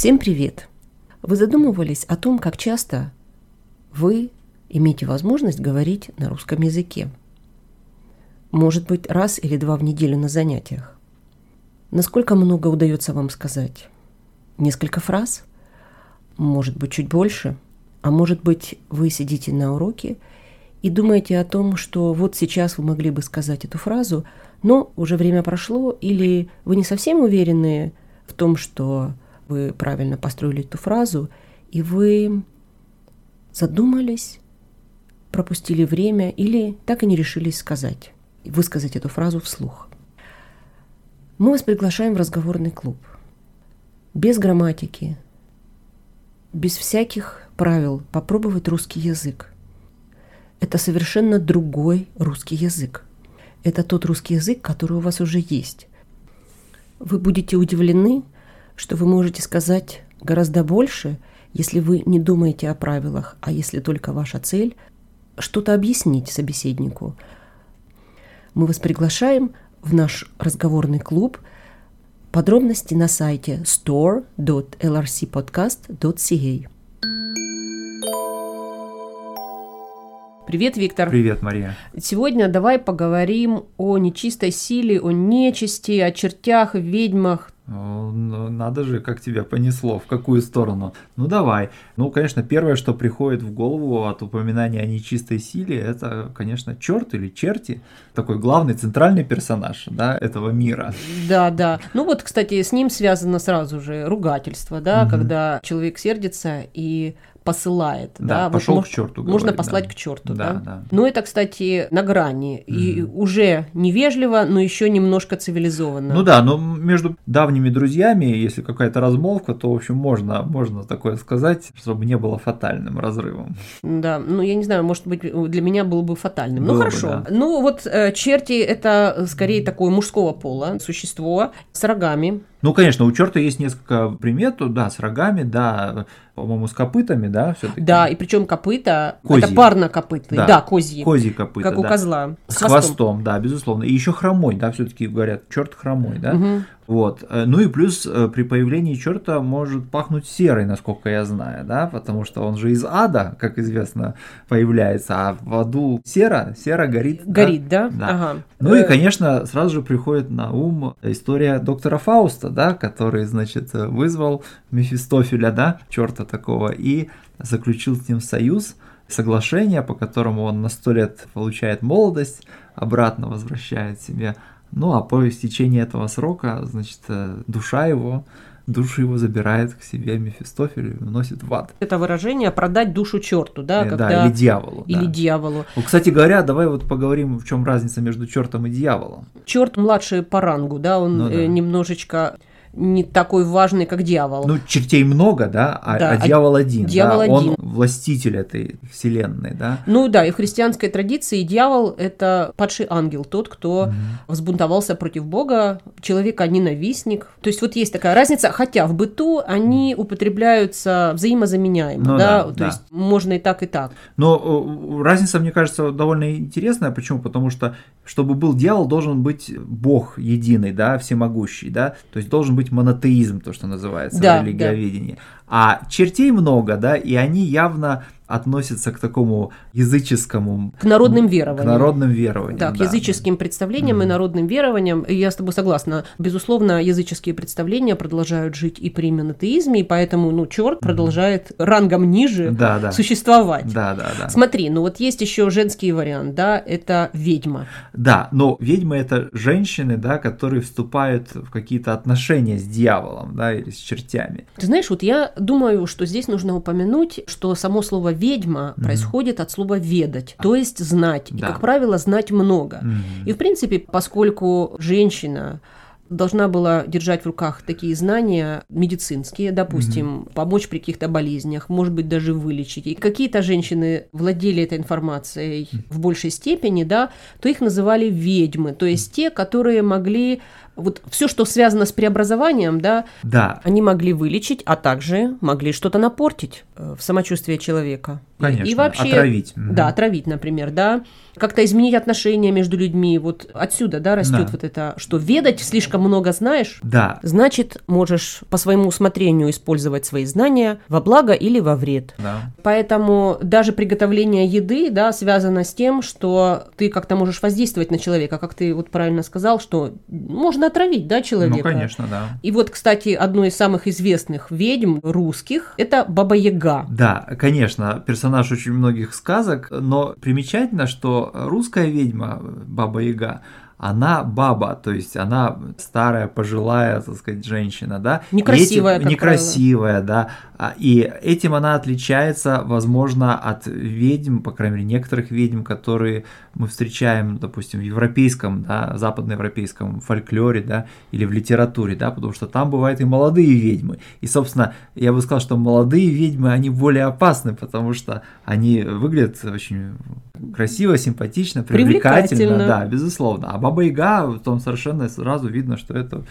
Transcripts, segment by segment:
Всем привет! Вы задумывались о том, как часто вы имеете возможность говорить на русском языке? Может быть, раз или два в неделю на занятиях? Насколько много удается вам сказать? Несколько фраз? Может быть, чуть больше? А может быть, вы сидите на уроке и думаете о том, что вот сейчас вы могли бы сказать эту фразу, но уже время прошло, или вы не совсем уверены в том, что вы правильно построили эту фразу, и вы задумались, пропустили время или так и не решились сказать, высказать эту фразу вслух. Мы вас приглашаем в разговорный клуб. Без грамматики, без всяких правил попробовать русский язык. Это совершенно другой русский язык. Это тот русский язык, который у вас уже есть. Вы будете удивлены, что вы можете сказать гораздо больше, если вы не думаете о правилах, а если только ваша цель – что-то объяснить собеседнику. Мы вас приглашаем в наш разговорный клуб. Подробности на сайте store.lrcpodcast.ca. Привет, Виктор. Привет, Мария. Сегодня давай поговорим о нечистой силе, о нечисти, о чертях, ведьмах, надо же, как тебя понесло, в какую сторону. Ну давай. Ну, конечно, первое, что приходит в голову от упоминания о нечистой силе, это, конечно, черт или черти. Такой главный, центральный персонаж да, этого мира. Да, да. Ну вот, кстати, с ним связано сразу же ругательство, да, угу. когда человек сердится и посылает. Да, да? пошел вот к черту. Можно послать да. к черту. Да, да. да. Но это, кстати, на грани. Mm. И уже невежливо, но еще немножко цивилизованно. Ну да, но между давними друзьями, если какая-то размолвка, то, в общем, можно, можно такое сказать, чтобы не было фатальным разрывом. Да, ну я не знаю, может быть, для меня было бы фатальным. Ну, было ну хорошо. Бы, да. Ну вот э, черти это скорее такое мужского пола существо с рогами. Ну, конечно, у черта есть несколько примет, да, с рогами, да, по-моему, с копытами, да, все-таки. Да, и причем копыта, козьи. это парно копыты, да, да козьи. Козьи копыта, Как у да. козла. С, с хвостом. хвостом, да, безусловно. И еще хромой, да, все-таки говорят, черт хромой, да. Угу. Вот. Э, ну и плюс э, при появлении черта может пахнуть серой, насколько я знаю, да, потому что он же из ада, как известно, появляется, а в аду сера, сера горит. Горит, да? да? да. Ага. Ну и, э, конечно, сразу же приходит на ум история доктора Фауста, да, который, значит, вызвал Мефистофеля, да, черта такого, и заключил с ним союз, соглашение, по которому он на сто лет получает молодость, обратно возвращает себе ну а по истечении этого срока, значит, э, душа его, душу его забирает к себе Мефистофель и уносит в ад. Это выражение продать душу черту, да? Э, когда... Да, или дьяволу. Или да. дьяволу. Ну, кстати говоря, давай вот поговорим, в чем разница между чертом и дьяволом. Черт младший по рангу, да, он ну, да. Э, немножечко не такой важный, как дьявол. Ну, чертей много, да, а, да, а дьявол один. Дьявол да, один. Он властитель этой вселенной, да. Ну да, и в христианской традиции дьявол – это падший ангел, тот, кто угу. взбунтовался против Бога, человека-ненавистник. То есть вот есть такая разница, хотя в быту они употребляются взаимозаменяемо, ну, да, да, то да. есть можно и так, и так. Но разница, мне кажется, довольно интересная. Почему? Потому что, чтобы был дьявол, должен быть Бог единый, да, всемогущий, да, то есть должен быть быть монотеизм, то, что называется да, в религиоведении. Да. А чертей много, да, и они явно относятся к такому языческому... К народным верованиям. К народным верованиям, Да, к да. языческим представлениям mm-hmm. и народным верованиям. Я с тобой согласна. Безусловно, языческие представления продолжают жить и при монотеизме, и поэтому, ну, черт mm-hmm. продолжает рангом ниже да, да. существовать. Да, да, да. Смотри, ну вот есть еще женский вариант, да, это ведьма. Да, но ведьмы это женщины, да, которые вступают в какие-то отношения с дьяволом, да, или с чертями. Ты знаешь, вот я думаю, что здесь нужно упомянуть, что само слово ведьма mm-hmm. происходит от слова ведать, то есть знать. Да. И, как правило, знать много. Mm-hmm. И, в принципе, поскольку женщина должна была держать в руках такие знания медицинские, допустим, mm-hmm. помочь при каких-то болезнях, может быть, даже вылечить. И какие-то женщины владели этой информацией mm-hmm. в большей степени, да, то их называли ведьмы, то есть те, которые могли вот все, что связано с преобразованием, да, Да, они могли вылечить, а также могли что-то напортить э, в самочувствие человека. Конечно, И вообще, отравить. Да, отравить, например, да, как-то изменить отношения между людьми. Вот отсюда, да, растет Да. вот это, что ведать слишком много знаешь, Да, значит, можешь по своему усмотрению использовать свои знания во благо или во вред. да. Поэтому даже приготовление еды, да, связано с тем, что ты как-то можешь воздействовать на человека, как ты вот правильно сказал, что можно отравить, да, человека. Ну, конечно, да. И вот, кстати, одной из самых известных ведьм русских – это Баба Яга. Да, конечно, персонаж очень многих сказок, но примечательно, что русская ведьма, Баба Яга, она баба, то есть она старая, пожилая, так сказать, женщина, да? И Некрасивая, этим- как Некрасивая, да. А, И этим она отличается, возможно, от ведьм, по крайней мере, некоторых ведьм, которые мы встречаем, допустим, в европейском, да, западноевропейском фольклоре, да, или в литературе, да, потому что там бывают и молодые ведьмы. И, собственно, я бы сказал, что молодые ведьмы, они более опасны, потому что они выглядят очень красиво, симпатично, привлекательно, Привлекательно. да, безусловно. А Баба Яга, там совершенно сразу видно, что это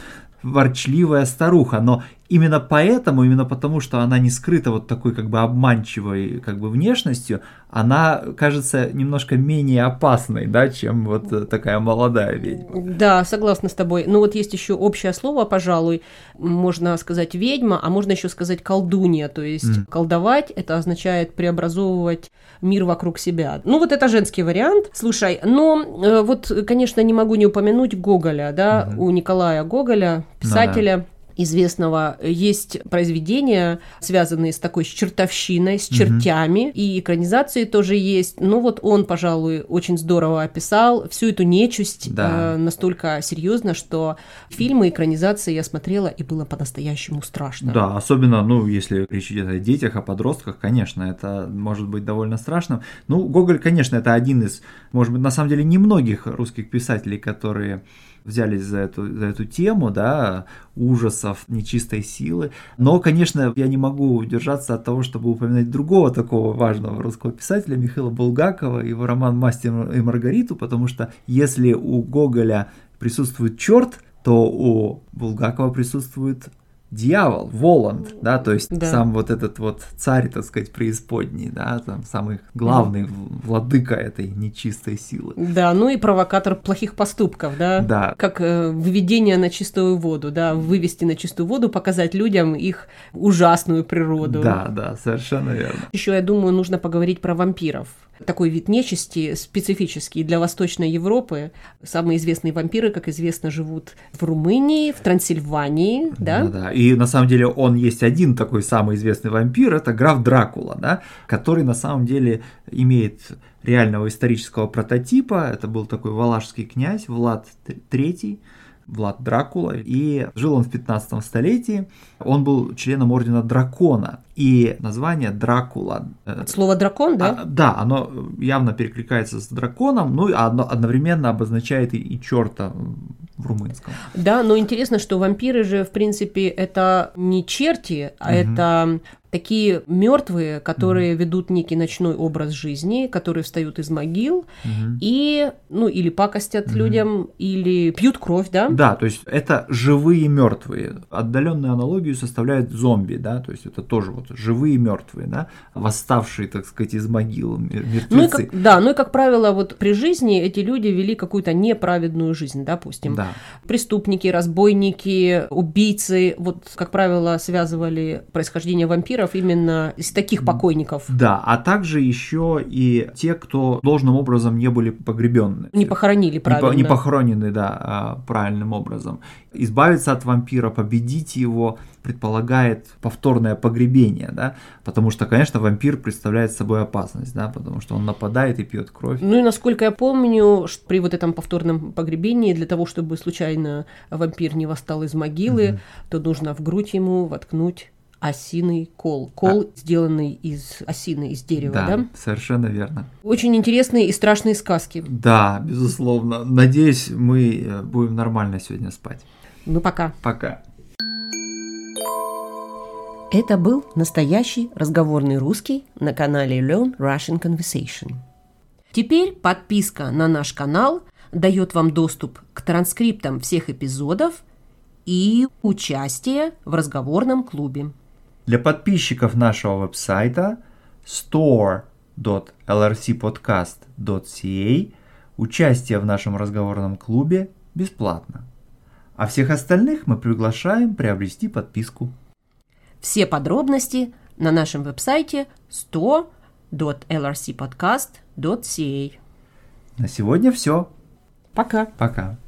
ворчливая старуха, но именно поэтому, именно потому, что она не скрыта вот такой как бы обманчивой как бы внешностью, она кажется немножко менее опасной, да, чем вот такая молодая ведьма. Да, согласна с тобой. Ну вот есть еще общее слово, пожалуй, можно сказать ведьма, а можно еще сказать колдунья, то есть Мгм. колдовать это означает преобразовывать мир вокруг себя. Ну вот это женский вариант. Слушай, но э, вот, конечно, не могу не упомянуть Гоголя, да, Мгм. у Николая Гоголя, писателя. известного есть произведения, связанные с такой чертовщиной, с чертями, и экранизации тоже есть. Ну вот он, пожалуй, очень здорово описал всю эту нечисть Да. э, настолько серьезно, что фильмы, экранизации я смотрела, и было по-настоящему страшно. Да, особенно, ну, если речь идет о детях, о подростках, конечно, это может быть довольно страшным. Ну, Гоголь, конечно, это один из, может быть, на самом деле, немногих русских писателей, которые взялись за эту, за эту тему, да, ужасов, нечистой силы. Но, конечно, я не могу удержаться от того, чтобы упоминать другого такого важного русского писателя, Михаила Булгакова, его роман «Мастер и Маргариту», потому что если у Гоголя присутствует черт, то у Булгакова присутствует дьявол, Воланд, да, то есть Да. сам вот этот вот царь, так сказать, преисподней, да, там самый главный владыка этой нечистой силы. Да, ну и провокатор плохих поступков, да? Да. Как э, выведение на чистую воду, да, вывести на чистую воду, показать людям их ужасную природу. Да, да, совершенно верно. Еще, я думаю, нужно поговорить про вампиров. Такой вид нечисти специфический для Восточной Европы. Самые известные вампиры, как известно, живут в Румынии, в Трансильвании, да? Ну да. И на самом деле он есть один такой самый известный вампир, это граф Дракула, да, который на самом деле имеет реального исторического прототипа. Это был такой валашский князь Влад III, Влад Дракула, и жил он в 15 столетии. Он был членом ордена Дракона, и название Дракула. э, Слово дракон, да? а, да, оно явно перекликается с драконом, ну и одно- одновременно обозначает и, и черта в румынском. Да, но интересно, что вампиры же, в принципе, это не черти, а Мгм. это такие мертвые, которые ведут некий ночной образ жизни, которые встают из могил Мгм. и, ну, или пакостят Мгм. людям, или пьют кровь, да? Да, то есть это живые мертвые. Отдаленную аналогию составляют зомби, да, то есть это тоже вот живые мертвые, да, восставшие, так сказать, из могил мертвецы. Ну и как, да, ну и как правило, вот при жизни эти люди вели какую-то неправедную жизнь, допустим. Да. Преступники, разбойники, убийцы, вот, как правило, связывали происхождение вампиров именно из таких покойников. Да, а также еще и те, кто должным образом не были погребенны. Не похоронили Не, правильно. по- не похоронены, да, а, правильным образом. Избавиться от вампира, победить его, предполагает повторное погребение, да, потому что, конечно, вампир представляет собой опасность, да, потому что он нападает и пьет кровь. Ну и насколько я помню, что при вот этом повторном погребении, для того, чтобы случайно вампир не восстал из могилы, Мгм. то нужно в грудь ему воткнуть осиный кол. Кол, сделанный из осины, из дерева, А. да, да? совершенно верно. Очень интересные и страшные сказки. Да, безусловно. Надеюсь, мы э, будем нормально сегодня спать. Ну, пока. Пока. Это был настоящий разговорный русский на канале Learn Russian Conversation. Теперь подписка на наш канал дает вам доступ к транскриптам всех эпизодов и участие в разговорном клубе. Для подписчиков нашего веб-сайта store.lrcpodcast.ca участие в нашем разговорном клубе бесплатно. А всех остальных мы приглашаем приобрести подписку. Все подробности на нашем веб-сайте 100.lrcpodcast.ca. На сегодня все. Пока. Пока.